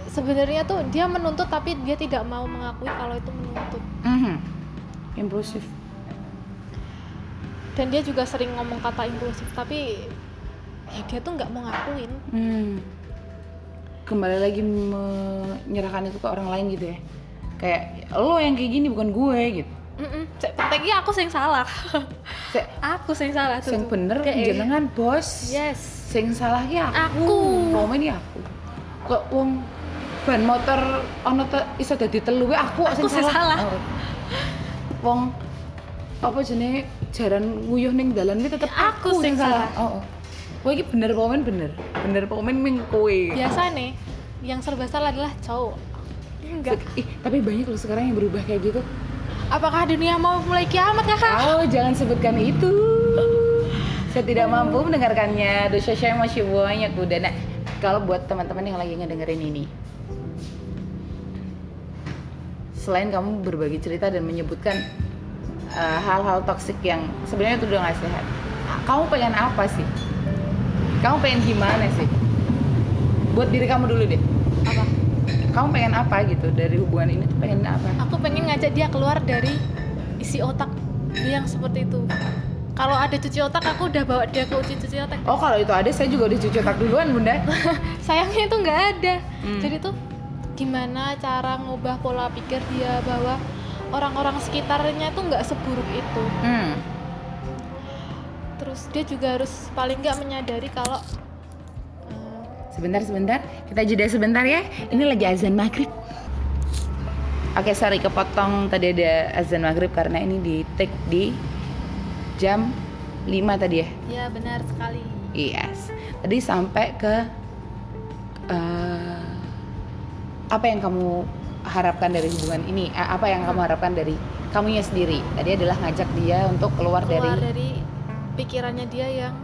sebenarnya tuh dia menuntut tapi dia tidak mau mengakui kalau itu menuntut Mhm. impulsif dan dia juga sering ngomong kata impulsif tapi ya dia tuh nggak mau ngakuin Hmm. Kembali lagi menyerahkan itu ke orang lain gitu ya. Kayak lo yang kayak gini bukan gue gitu. Mm-mm. Pentingnya aku sing salah Sing, aku sing salah tuh sing bener Kayak- jenengan bos. yes Sing salah ya aku. Aku. Ini aku. Kok wong ban motor ono te, iso dadi telu we aku kok Aku sing salah. Oh. Wong apa jenenge jaran nguyuh ning dalan iki tetep Aku aku, sing sing salah. Oh, oh. Kowe iki bener komen bener. Bener ming kowe. biasa nih yang serba salah adalah cowok enggak Ih, tapi banyak loh sekarang yang berubah kayak gitu. apakah dunia mau mulai kiamat kakak Oh, jangan sebutkan itu. Saya tidak mampu mendengarkannya. Dosa saya masih banyak udah. Nah, kalau buat teman-teman yang lagi ngedengerin ini, selain kamu berbagi cerita dan menyebutkan uh, hal-hal toksik yang sebenarnya itu udah nggak sehat, kamu pengen apa sih? Kamu pengen gimana sih? Buat diri kamu dulu deh. apa Kamu pengen apa gitu dari hubungan ini? Tuh pengen apa? aku pengen ngajak dia keluar dari isi otak dia yang seperti itu kalau ada cuci otak aku udah bawa dia ke uji cuci otak Oh, kalau itu ada, saya juga udah cuci otak duluan, Bunda. sayangnya itu nggak ada Hmm. jadi tuh gimana cara ngubah pola pikir dia bahwa orang-orang sekitarnya tuh nggak seburuk itu Hmm. terus dia juga harus paling nggak menyadari kalau Sebentar, sebentar. Kita jeda sebentar ya. Ini lagi azan maghrib. Oke, sorry kepotong tadi ada azan maghrib karena ini di take di jam 5 tadi ya. ya benar sekali Yes. Tadi sampai ke eh, apa yang kamu harapkan dari hubungan ini? Eh, apa yang kamu harapkan dari kamunya sendiri? Tadi adalah ngajak dia untuk keluar, keluar dari dari pikirannya dia yang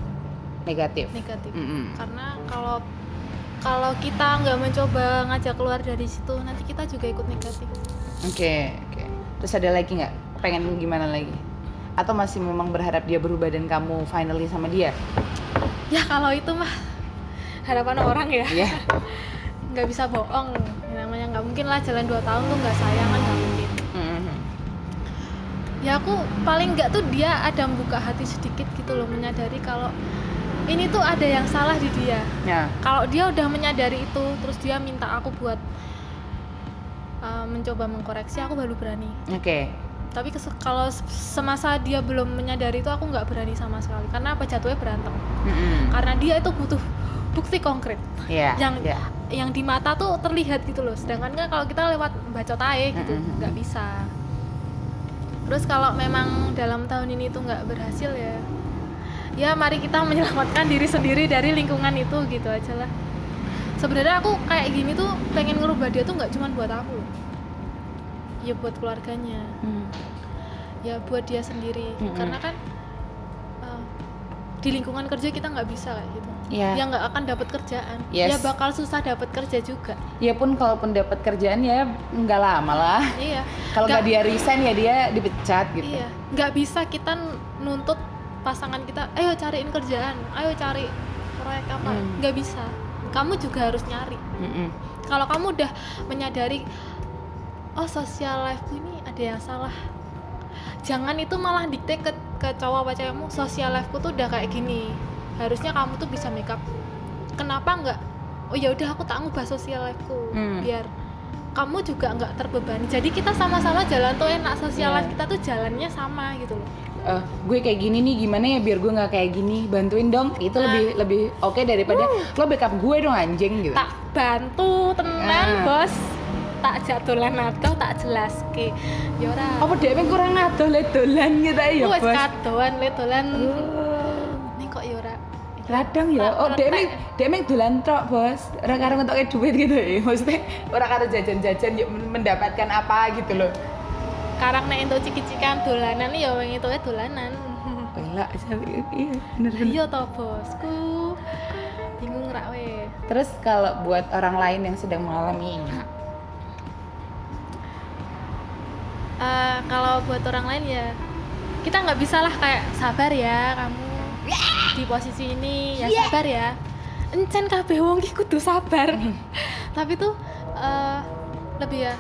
negatif. negatif Mm-mm. karena kalau kalau kita nggak mencoba ngajak keluar dari situ nanti kita juga ikut negatif Oke, oke. Terus ada lagi nggak? Pengen gimana lagi? Atau masih memang berharap dia berubah dan kamu finally sama dia? ya kalau itu mah harapan orang ya Iya. nggak bisa bohong namanya nggak mungkin lah jalan 2 tahun tuh nggak sayang kan nggak mungkin Mhm. ya aku paling nggak tuh dia ada membuka hati sedikit gitu loh menyadari kalau ini tuh ada yang salah di dia Ya. kalau dia udah menyadari itu terus dia minta aku buat uh, mencoba mengkoreksi aku baru berani Oke. tapi kes- kalau se- semasa dia belum menyadari itu aku nggak berani sama sekali karena apa jatuhnya berantem Mhm. karena dia itu butuh bukti konkret Iya. yang iya. yang di mata tuh terlihat gitu loh sedangkan kan kalau kita lewat bacot aja gitu nggak bisa terus kalau memang dalam tahun ini tuh nggak berhasil ya ya mari kita menyelamatkan diri sendiri dari lingkungan itu gitu aja lah sebenarnya aku kayak gini tuh pengen ngerubah dia tuh nggak cuma buat aku ya buat keluarganya Hmm. ya buat dia sendiri Mm-mm. karena kan di lingkungan kerja kita nggak bisa kayak gitu Iya. ya nggak akan dapat kerjaan Yes. ya bakal susah dapat kerja juga Ya pun kalaupun dapat kerjaan ya nggak lama lah. iya Kalau nggak Nggak- dia resign ya dia dipecat gitu. iya nggak bisa kita nuntut pasangan kita ayo cariin kerjaan ayo cari proyek apa. Hmm. nggak bisa. Kamu juga harus nyari. Mm-mm. kalau kamu udah menyadari oh sosial life ini ada yang salah. Jangan itu malah dikte ke, ke cowok apa cewekmu sosial life-ku tuh udah kayak gini. Harusnya kamu tuh bisa make up. Kenapa nggak oh ya udah aku tak ngubah sosial life-ku. Hmm. biar kamu juga nggak terbebani. Jadi kita sama-sama jalan tuh enak. Sosial Iya. life kita tuh jalannya sama gitu loh Eh, gue kayak gini nih gimana ya biar gue nggak kayak gini? Bantuin dong. Itu Nah. lebih lebih oke daripada lo backup gue dong anjing gitu. Tak bantu tenan Ah. bos. Tak jatulan atau tak jelas ke yora apa dia emang kurang ngadoh le dolan gitu ya bos? kadoan le dolan. Oh, kok yora radang ya? Oh dia emang dia emang dolan tok bos. Orang karo ngetoknya duit gitu ya maksudnya orang karo jajan-jajan yuk mendapatkan apa gitu loh karang nek entuk ciki-cikan dolanan ya wong itu dolanan. Bela, iya bener bener. iya toh bosku. Bingung rak we. Terus kalau buat orang lain yang sedang mengalami ini, Eh, kalau buat orang lain ya kita nggak bisa lah kayak sabar ya kamu di posisi ini ya sabar ya. Encen kabeh wong kudu sabar. Tapi tuh eh, lebih ya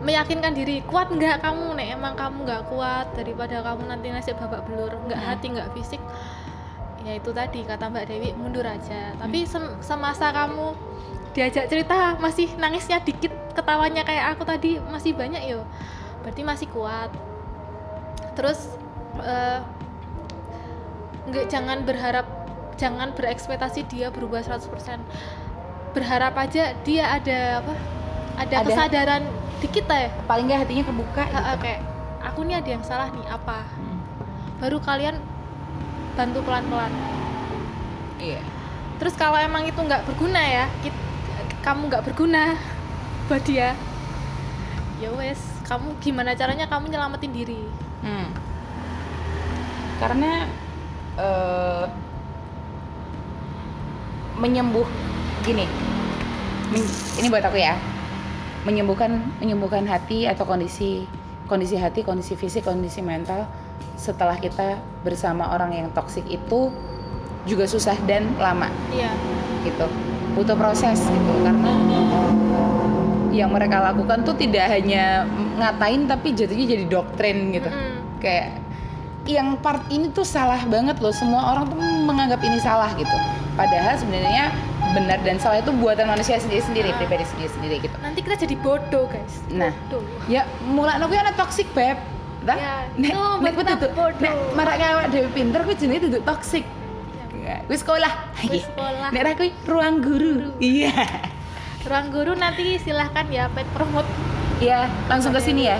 meyakinkan diri kuat nggak kamu? Nek emang kamu nggak kuat daripada kamu nanti nasib babak belur nggak Hmm. hati nggak fisik ya itu tadi kata Mbak Dewi mundur aja. Tapi sem- semasa kamu diajak cerita masih nangisnya dikit ketawanya kayak aku tadi masih banyak yo. Berarti masih kuat. Terus eh, nggak jangan berharap jangan berekspektasi dia berubah 100% berharap aja dia ada apa ada, Ada. kesadaran dikit ya paling nggak hatinya kebuka. gitu. kayak aku nih ada yang salah nih apa Hmm. baru kalian bantu pelan-pelan Iya. terus kalau emang itu nggak berguna ya kit- kamu nggak berguna buat dia ya wes kamu gimana caranya kamu nyelamatin diri Hmm. Karena eh, menyembuh gini, ini buat aku ya, menyembuhkan menyembuhkan hati atau kondisi kondisi hati, kondisi fisik, kondisi mental setelah kita bersama orang yang toksik itu juga susah dan lama. Iya. Gitu. Butuh proses gitu karena yang mereka lakukan tuh tidak hanya ngatain tapi jadinya jadi doktrin gitu. Mm-mm. kayak yang part ini tuh salah banget loh. Semua orang tuh menganggap ini salah gitu. Padahal sebenarnya benar dan salah itu buatan manusia sendiri sendiri Ah. pribadi sendiri sendiri gitu nanti kita jadi bodoh guys Nah. bodoh ya mulai aku anak toxic beb Dah, Ya, nek, itu nek tuh, bodoh. nek marak awak dewe pinter kuwi jenenge duduk toxic. Ya. Wis sekolah. Wis sekolah. Nek ra kuwi ruang guru. Iya. ruang guru nanti silahkan ya pet promote Iya, langsung ke sini ya.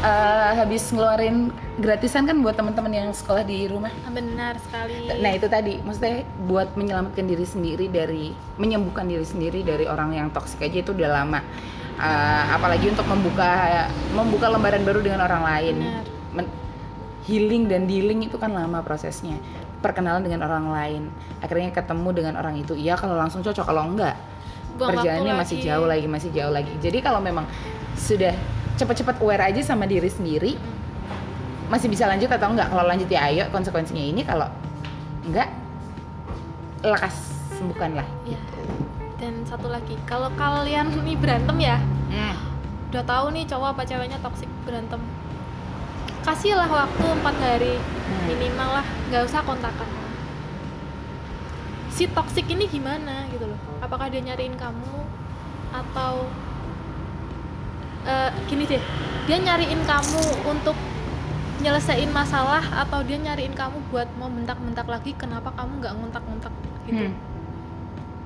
Eh, habis ngeluarin gratisan kan buat teman-teman yang sekolah di rumah. benar sekali Nah itu tadi, maksudnya buat menyelamatkan diri sendiri dari menyembuhkan diri sendiri dari orang yang toksik aja itu udah lama. Eh, apalagi untuk membuka membuka lembaran baru dengan orang lain. Benar. Men- healing dan dealing itu kan lama prosesnya. Perkenalan dengan orang lain, akhirnya ketemu dengan orang itu. Iya kalau langsung cocok, kalau enggak Buang perjalanannya masih lagi. jauh lagi, masih jauh lagi. Jadi kalau memang sudah cepat-cepat aware aja sama diri sendiri, masih bisa lanjut atau enggak? Kalau lanjut ya ayo konsekuensinya ini. Kalau enggak lekas sembuhkan lah Iya. dan satu lagi kalau kalian nih berantem ya udah tahu nih cowok apa ceweknya toksik berantem. Kasihlah waktu empat hari Hmm. minimal lah nggak usah kontakan. Si toksik ini gimana gitu loh. Apakah dia nyariin kamu atau eh, gini deh dia nyariin kamu untuk nyelesain masalah atau dia nyariin kamu buat mau bentak-bentak lagi kenapa kamu nggak ngontak-ngontak gitu? Hmm.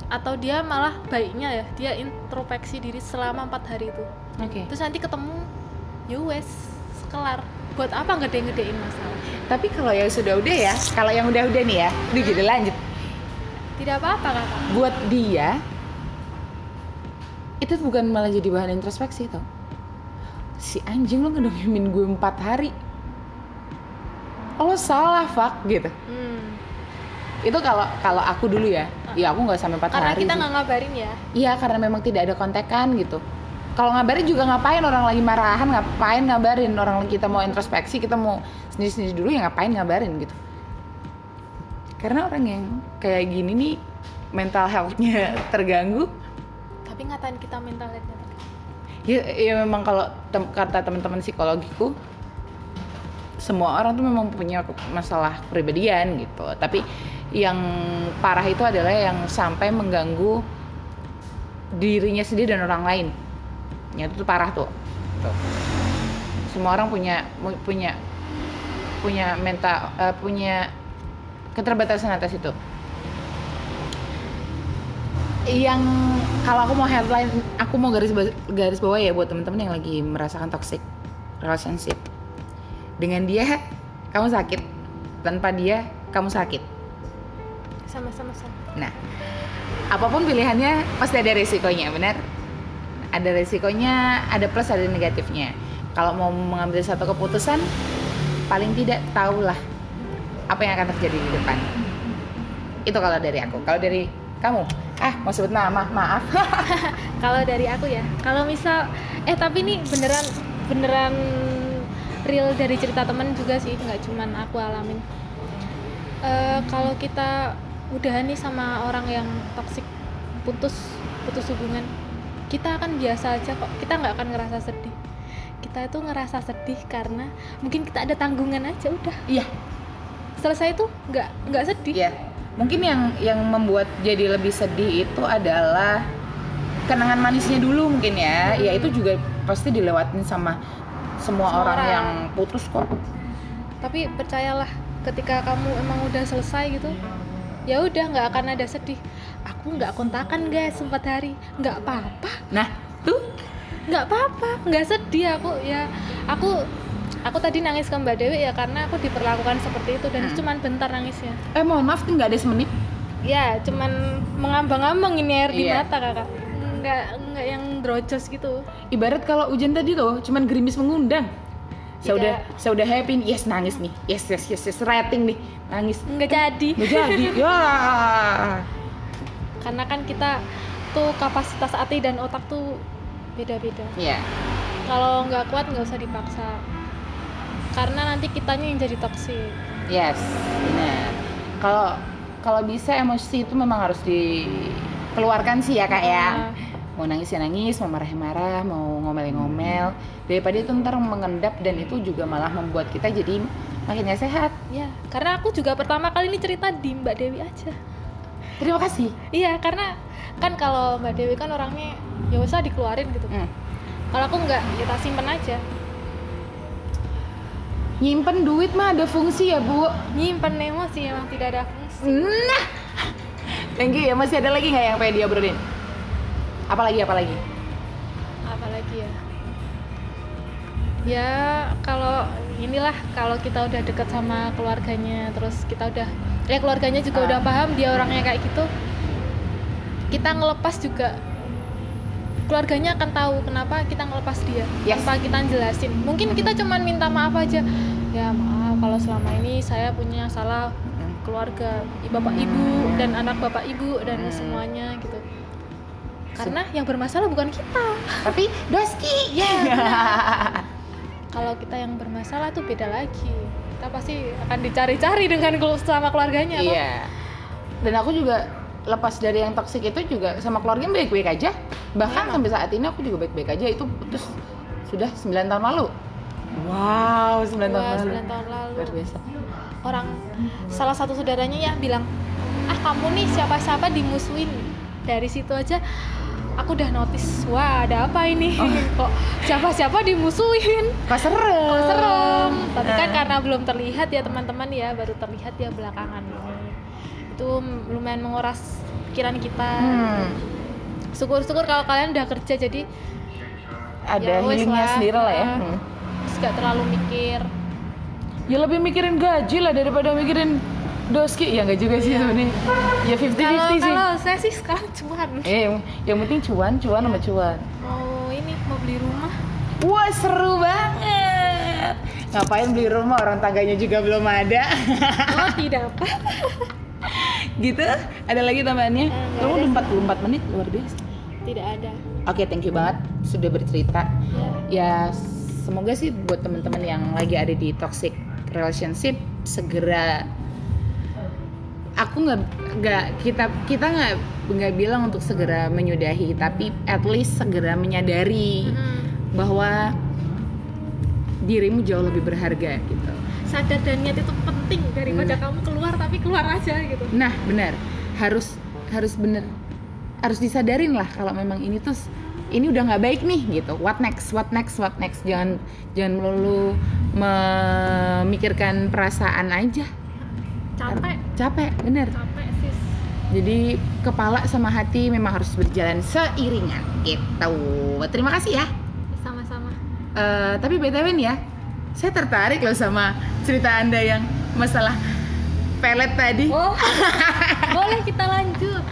atau dia malah baiknya ya dia introspeksi diri selama empat hari itu. Oke. Terus nanti ketemu US sekelar buat apa ngede-ngedein masalah? Tapi kalau yang sudah udah ya kalau yang udah udah nih ya udah jadi lanjut. Tidak apa-apa kakak. Buat dia itu tuh bukan malah jadi bahan introspeksi tau si anjing lo ngedongin gue empat hari. Lo salah fuck gitu. Hmm. itu kalau kalau aku dulu ya. Ya aku nggak sampai empat karena hari kita sih. nggak ngabarin ya? Iya karena memang tidak ada kontekan gitu. Kalau ngabarin juga ngapain? Orang lagi marahan ngapain ngabarin? Orang lagi kita mau introspeksi kita mau sendiri sendiri dulu ya ngapain ngabarin gitu. Karena orang yang kayak gini nih mental healthnya terganggu. Tapi ngatain kita mental health ya, ya memang kalau tem- kata teman-teman psikologiku semua orang tuh memang punya masalah kepribadian gitu. Tapi yang parah itu adalah yang sampai mengganggu dirinya sendiri dan orang lain. Ya itu tuh parah tuh. Tuh. semua orang punya punya punya mental eh, punya keterbatasan atas itu yang kalau aku mau headline aku mau garis garis bawah ya buat temen-temen yang lagi merasakan toxic relationship. Dengan dia kamu sakit. Tanpa dia kamu sakit. Sama-sama sama. Nah apa pun pilihannya pasti ada resikonya benar? Ada resikonya ada plus ada negatifnya. Kalau mau mengambil satu keputusan paling tidak tahulah apa yang akan terjadi di depan. Itu kalau dari aku. Kalau dari kamu. Ah mau sebut nama? Maaf. Kalau dari aku ya kalau misal eh tapi ini beneran beneran real dari cerita temen juga sih nggak cuman aku alamin. Eh, kalau kita udahan nih sama orang yang toksik putus putus hubungan kita akan biasa aja kok. Kita nggak akan ngerasa sedih. Kita itu ngerasa sedih karena mungkin kita ada tanggungan aja udah. Iya. Selesai itu nggak nggak sedih. Iya. Mungkin yang yang membuat jadi lebih sedih itu adalah kenangan manisnya dulu mungkin ya. Ya itu juga pasti dilewatin sama semua Semua orang, orang. yang putus kok. tapi percayalah ketika kamu emang udah selesai gitu ya udah nggak akan ada sedih aku nggak kontakan guys empat hari nggak apa-apa Nah, tuh nggak apa-apa nggak sedih aku ya aku aku tadi nangis ke Mbak Dewi ya karena aku diperlakukan seperti itu dan Hmm. cuman bentar nangisnya eh mohon maaf tuh nggak ada semenit. ya cuman mengambang-ambang ini air di Iya. mata kakak nggak nggak yang drojos gitu Ibarat kalau hujan tadi tuh cuman gerimis mengundang. Saya udah saya udah happy nih. Yes nangis nih. Yes yes yes, yes. rating nih. Nangis. nggak jadi Nggak jadi. ya. karena kan kita tuh kapasitas hati dan otak tuh beda-beda Iya. kalau nggak kuat nggak usah dipaksa karena nanti kitanya yang jadi toksik Yes, benar. Kalau kalau bisa emosi itu memang harus dikeluarkan sih ya kak ya. Nah, Mau nangis ya nangis, mau marah ya marah, mau ngomel ya ngomel. Daripada itu ntar mengendap dan itu juga malah membuat kita jadi makin gak sehat. ya karena aku juga pertama kali ini cerita di Mbak Dewi aja Terima kasih. iya karena kan kalau Mbak Dewi kan orangnya ya usah dikeluarin gitu Hmm. kalau aku nggak ya tak simpen aja Nyimpen duit mah ada fungsi ya bu. nyimpen emosi emang tidak ada fungsi Nah, thank you ya. Masih ada lagi nggak yang pengen diobrolin? Apalagi apalagi? apalagi ya ya kalau inilah kalau kita udah deket sama keluarganya terus kita udah ya keluarganya juga Ah. udah paham dia orangnya kayak gitu kita ngelepas juga keluarganya akan tahu kenapa kita ngelepas dia Yes. tanpa kita jelasin mungkin kita cuman minta maaf aja ya maaf kalau selama ini saya punya salah keluarga bapak ibu dan anak bapak ibu dan Hmm. semuanya gitu karena yang bermasalah bukan kita Tapi Doski. Ya, kalau kita yang bermasalah tuh beda lagi kita pasti akan dicari-cari dengan sama keluarganya. Iya. Dan aku juga lepas dari yang toksik itu juga sama keluarga baik-baik aja. Bahkan Iya, sampai saat ini aku juga baik-baik aja. Itu putus sudah 9 tahun lalu. Wow, 9 tahun Wah, lalu. 9 tahun lalu Luar biasa. orang salah satu saudaranya ya bilang ah kamu nih siapa-siapa dimusuhin dari situ aja aku udah notice wah ada apa ini Oh. kok siapa-siapa dimusuhin Kok serem? kok serem tapi kan Eh. karena belum terlihat ya teman-teman ya baru terlihat ya belakangan ini itu lumayan menguras pikiran kita Hmm, syukur-syukur kalau kalian udah kerja jadi ada Ya, healingnya sendiri lah ya. Ah. Hmm. terus gak terlalu mikir Ya lebih mikirin gaji lah daripada mikirin doski. Ya nggak juga sih sebenarnya. Ya 50-50 kalau sih. kalau saya sih sekarang cuan Eh, yang- penting cuan, cuan sama cuan. mau ini mau beli rumah Wah seru banget. Ngapain beli rumah orang tangganya juga belum ada. oh tidak apa gitu. Ada lagi tambahannya? Eh, kamu udah 44 menit luar biasa. Tidak ada. Oke thank you banget sudah bercerita. Ya. ya semoga sih buat teman-teman yang lagi ada di toxic relationship segera aku nggak nggak kita kita nggak nggak bilang untuk segera menyudahi tapi at least segera menyadari Mm-mm. bahwa dirimu jauh lebih berharga gitu sadar dan niat itu penting daripada Nah. kamu keluar tapi keluar aja gitu. Nah benar. Harus harus bener harus disadarin lah kalau memang ini tuh ini udah nggak baik nih gitu. What next what next what next? Jangan jangan melulu memikirkan perasaan aja. Capek. Capek bener capek sis jadi kepala sama hati memang harus berjalan seiringan gitu. Terima kasih ya. Sama-sama. Eh, tapi btw nih ya saya tertarik loh sama cerita anda yang masalah pelet tadi oh boleh kita lanjut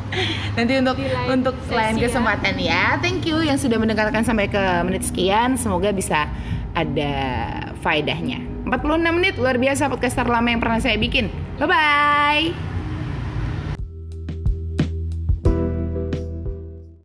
nanti untuk lain untuk lain ya. kesempatan ya. Thank you yang sudah mendengarkan sampai ke menit sekian. Semoga bisa ada faedahnya. 46 menit luar biasa podcast terlama yang pernah saya bikin. Bye bye.